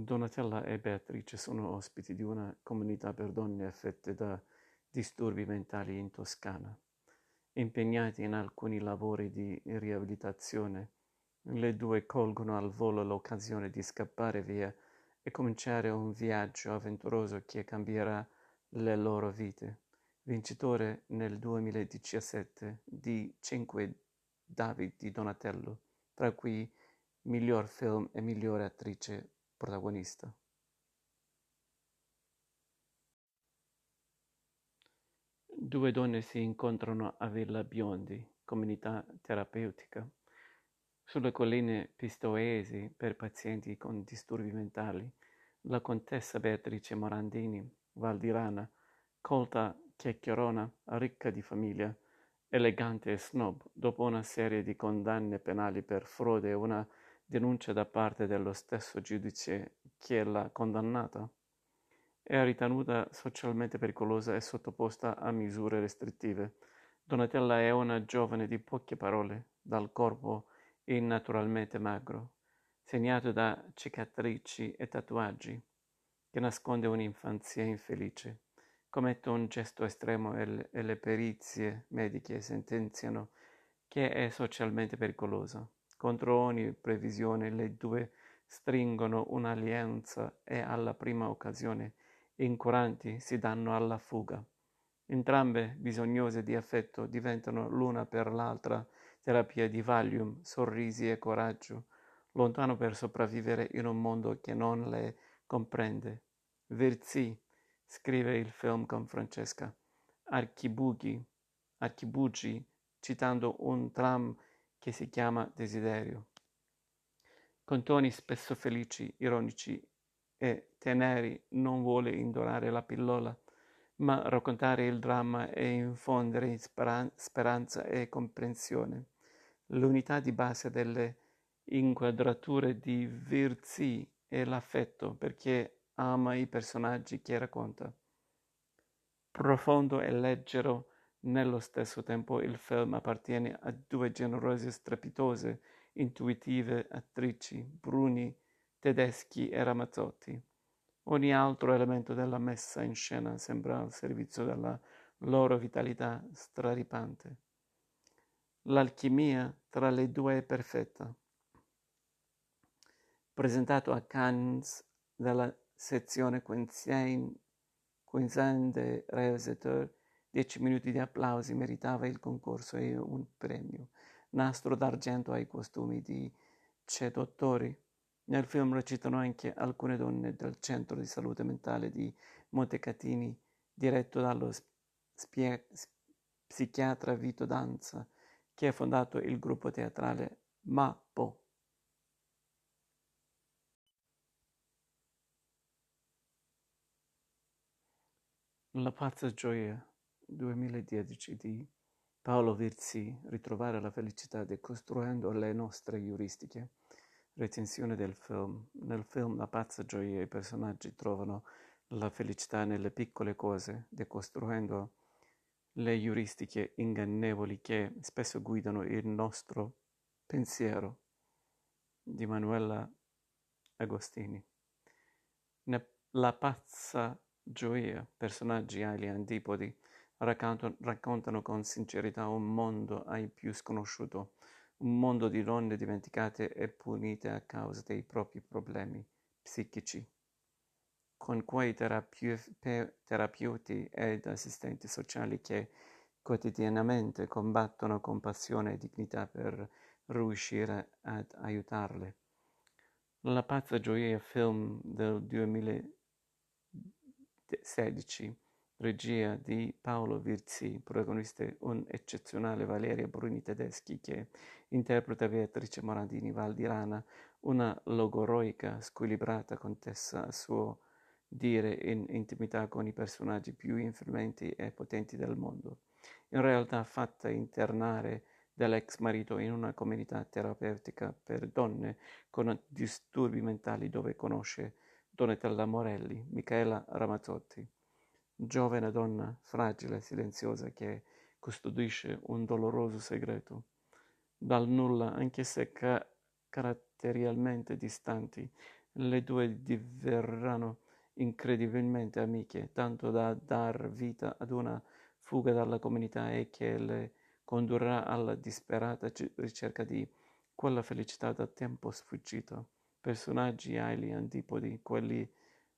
Donatella e Beatrice sono ospiti di una comunità per donne affette da disturbi mentali in Toscana. Impegnati in alcuni lavori di riabilitazione, le due colgono al volo l'occasione di scappare via e cominciare un viaggio avventuroso che cambierà le loro vite. Vincitore nel 2017 di 5 David di Donatello, tra cui miglior film e migliore attrice protagonista. Due donne si incontrano a Villa Biondi, comunità terapeutica, sulle colline pistoesi per pazienti con disturbi mentali. La contessa Beatrice Morandini, Valdirana, colta chiacchierona, ricca di famiglia, elegante e snob, dopo una serie di condanne penali per frode e una denuncia da parte dello stesso giudice che l'ha condannata, è ritenuta socialmente pericolosa e sottoposta a misure restrittive. Donatella è una giovane di poche parole, dal corpo innaturalmente magro, segnato da cicatrici e tatuaggi, che nasconde un'infanzia infelice. Commette un gesto estremo e le, e le perizie mediche sentenziano che è socialmente pericolosa. Contro ogni previsione le due stringono un'alleanza e alla prima occasione, incuranti, si danno alla fuga. Entrambe, bisognose di affetto, diventano l'una per l'altra terapia di Valium, sorrisi e coraggio, lontano per sopravvivere in un mondo che non le comprende. Verzi, scrive il film con Francesca, archibugi, archibugi, citando un tram che si chiama Desiderio. Con toni spesso felici, ironici e teneri non vuole indorare la pillola, ma raccontare il dramma e infondere speran- speranza e comprensione. L'unità di base delle inquadrature di Virzi è l'affetto, perché ama i personaggi che racconta. Profondo e leggero nello stesso tempo il film appartiene a due generose, strepitose, intuitive attrici, Bruni, Tedeschi e Ramazzotti. Ogni altro elemento della messa in scena sembra al servizio della loro vitalità straripante. L'alchimia tra le due è perfetta. Presentato a Cannes dalla sezione Quinzaine des Réalisateurs, Dieci minuti di applausi meritava il concorso e un premio. Nastro d'argento ai costumi di Cedottori. Nel film recitano anche alcune donne del centro di salute mentale di Montecatini, diretto dallo spie- psichiatra Vito Danza, che ha fondato il gruppo teatrale Mappo. La pazza gioia 2010 di Paolo Virzi, Ritrovare la felicità decostruendo le nostre euristiche. Recensione del film. Nel film La pazza gioia i personaggi trovano la felicità nelle piccole cose, decostruendo le euristiche ingannevoli che spesso guidano il nostro pensiero. Di Manuela Agostini. La pazza gioia, personaggi agli antipodi, raccontano con sincerità un mondo ai più sconosciuto, un mondo di donne dimenticate e punite a causa dei propri problemi psichici, con quei terapi- terapeuti ed assistenti sociali che quotidianamente combattono con passione e dignità per riuscire ad aiutarle. La pazza gioia film del 2016 regia di Paolo Virzi, protagonista un eccezionale Valeria Bruni Tedeschi che interpreta Beatrice Morandini Valdirana, una logoroica, squilibrata contessa a suo dire in intimità con i personaggi più influenti e potenti del mondo, in realtà fatta internare dall'ex marito in una comunità terapeutica per donne con disturbi mentali dove conosce Donatella Morelli, Michaela Ramazzotti giovane donna fragile e silenziosa che custodisce un doloroso segreto. Dal nulla, anche se ca- caratterialmente distanti, Le due diverranno incredibilmente amiche, tanto da dar vita ad una fuga dalla comunità e che le condurrà alla disperata ricerca di quella felicità da tempo sfuggita. Personaggi agli antipodi, quelli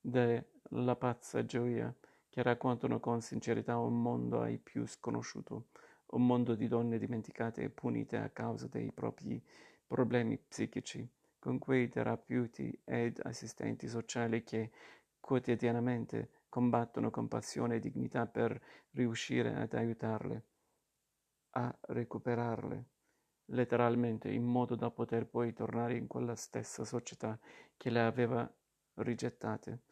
della pazza gioia, che raccontano con sincerità un mondo ai più sconosciuto, un mondo di donne dimenticate e punite a causa dei propri problemi psichici, con quei terapeuti ed assistenti sociali che quotidianamente combattono con passione e dignità per riuscire ad aiutarle a recuperarle, letteralmente, in modo da poter poi tornare in quella stessa società che le aveva rigettate,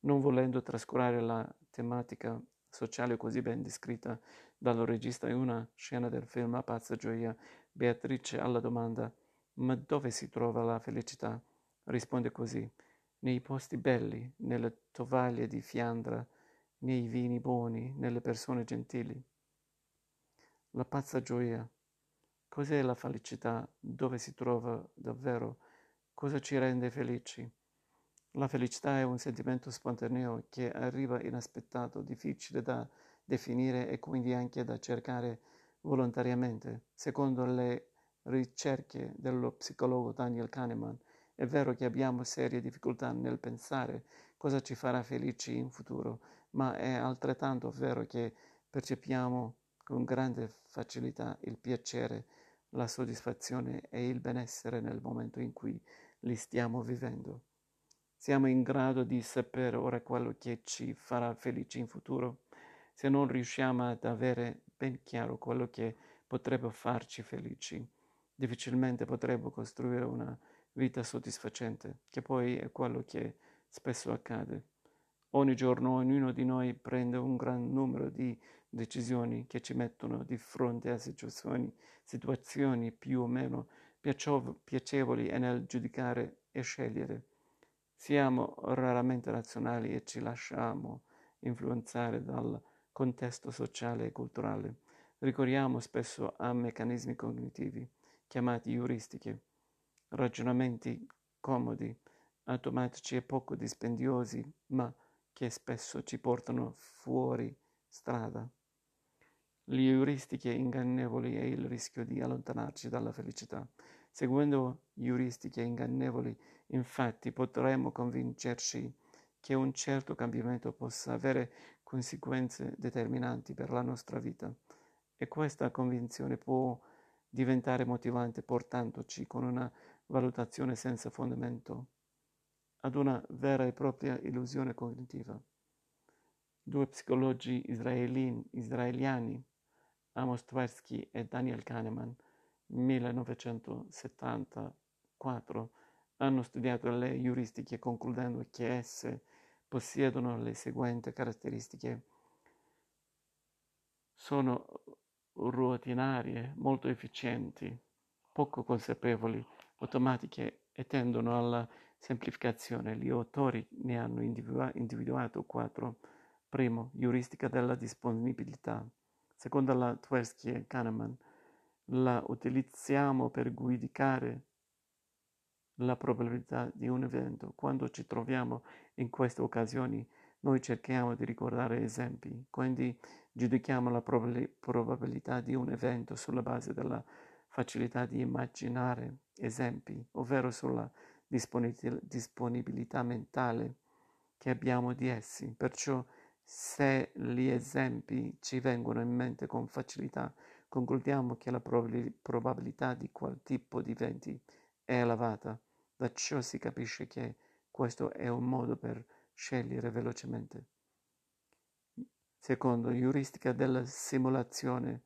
non volendo trascurare la tematica sociale così ben descritta dal regista in una scena del film A pazza gioia, Beatrice alla domanda ma dove si trova la felicità? Risponde così nei posti belli, nelle tovaglie di Fiandra, nei vini buoni, nelle persone gentili. La pazza gioia. Cos'è la felicità? Dove si trova davvero? Cosa ci rende felici? La felicità è un sentimento spontaneo che arriva inaspettato, difficile da definire e quindi anche da cercare volontariamente. Secondo le ricerche dello psicologo Daniel Kahneman, è vero che abbiamo serie difficoltà nel pensare cosa ci farà felici in futuro, ma è altrettanto vero che percepiamo con grande facilità il piacere, la soddisfazione e il benessere nel momento in cui li stiamo vivendo. Siamo in grado di sapere ora quello che ci farà felici in futuro? Se non riusciamo ad avere ben chiaro quello che potrebbe farci felici, difficilmente potremo costruire una vita soddisfacente, che poi è quello che spesso accade. Ogni giorno ognuno di noi prende un gran numero di decisioni che ci mettono di fronte a situazioni, situazioni più o meno piacevoli e nel giudicare e scegliere. Siamo raramente razionali e ci lasciamo influenzare dal contesto sociale e culturale. Ricorriamo spesso a meccanismi cognitivi, chiamati euristiche, ragionamenti comodi, automatici e poco dispendiosi, ma che spesso ci portano fuori strada. Le euristiche ingannevoli e il rischio di allontanarci dalla felicità. Seguendo euristiche ingannevoli, infatti, potremo convincerci che un certo cambiamento possa avere conseguenze determinanti per la nostra vita e questa convinzione può diventare motivante portandoci con una valutazione senza fondamento, ad una vera e propria illusione cognitiva. Due psicologi israeliani, Amos Tversky e Daniel Kahneman, 1974, hanno studiato le euristiche concludendo che esse possiedono le seguenti caratteristiche. Sono routinarie, molto efficienti, poco consapevoli, automatiche e tendono alla semplificazione. Gli autori ne hanno individua- individuato quattro. Primo, euristica della disponibilità. Secondo la Tversky e Kahneman, la utilizziamo per giudicare la probabilità di un evento. Quando ci troviamo in queste occasioni, noi cerchiamo di ricordare esempi, quindi giudichiamo la probabilità di un evento sulla base della facilità di immaginare esempi, ovvero sulla disponibilità mentale che abbiamo di essi. Perciò se gli esempi ci vengono in mente con facilità, concludiamo che la probabilità di quel tipo di eventi è elevata. Da ciò si capisce che questo è un modo per scegliere velocemente. Secondo, euristica della simulazione,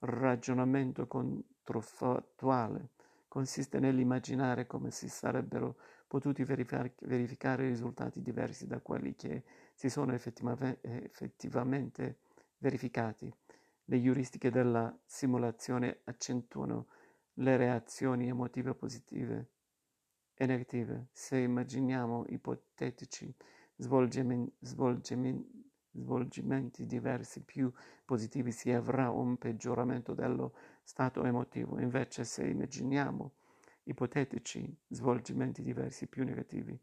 ragionamento controfattuale, consiste nell'immaginare come si sarebbero potuti verificare risultati diversi da quelli che si sono effettivamente verificati. Le euristiche della simulazione accentuano le reazioni emotive positive e negative. Se immaginiamo ipotetici svolgimenti, svolgimenti svolgimenti diversi più positivi si avrà un peggioramento dello stato emotivo. Invece se immaginiamo ipotetici svolgimenti diversi più negativi,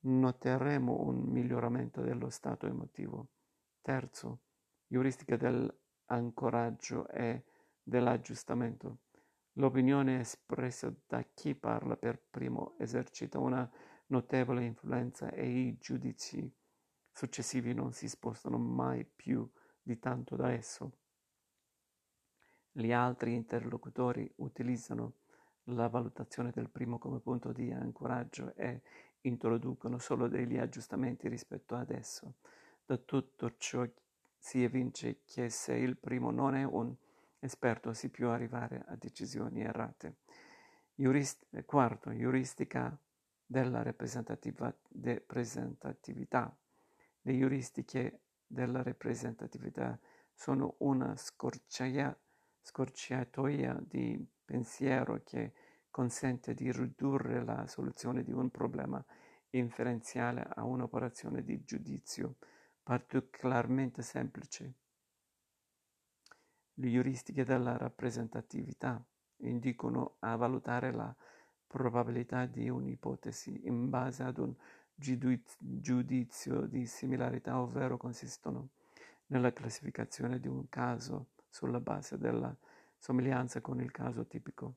noteremo un miglioramento dello stato emotivo. Terzo, euristica dell'ancoraggio e dell'aggiustamento. L'opinione espressa da chi parla per primo esercita una notevole influenza e i giudizi successivi non si spostano mai più di tanto da esso. Gli altri interlocutori utilizzano la valutazione del primo come punto di ancoraggio e introducono solo degli aggiustamenti rispetto ad esso. Da tutto ciò si evince che se il primo non è un esperto si può arrivare a decisioni errate. Jurist- quarto, euristica della rappresentatività. Le euristiche della rappresentatività sono una scorciatoia di pensiero che consente di ridurre la soluzione di un problema inferenziale a un'operazione di giudizio particolarmente semplice. Le euristiche della rappresentatività indicano a valutare la probabilità di un'ipotesi in base ad un giudizio di similarità, ovvero consistono nella classificazione di un caso sulla base della somiglianza con il caso tipico.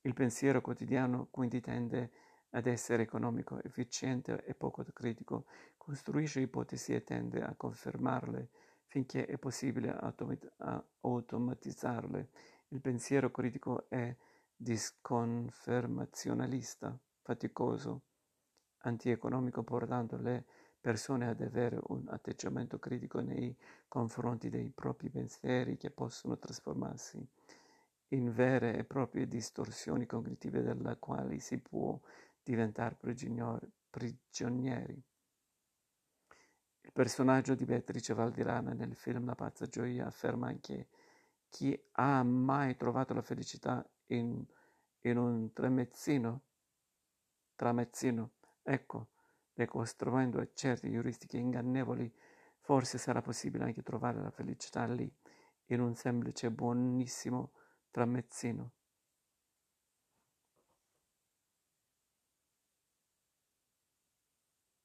Il pensiero quotidiano quindi tende ad essere economico, efficiente e poco critico, costruisce ipotesi e tende a confermarle finché è possibile automatizzarle. Il pensiero critico è disconfermazionalista, faticoso, antieconomico, portando le persone ad avere un atteggiamento critico nei confronti dei propri pensieri che possono trasformarsi in vere e proprie distorsioni cognitive della quali si può diventare prigionieri. Il personaggio di Beatrice Valdirana nel film La pazza gioia afferma anche chi ha mai trovato la felicità in, in un tramezzino? Tramezzino. Ecco, decostruendo certe euristiche ingannevoli, forse sarà possibile anche trovare la felicità lì, in un semplice buonissimo tramezzino.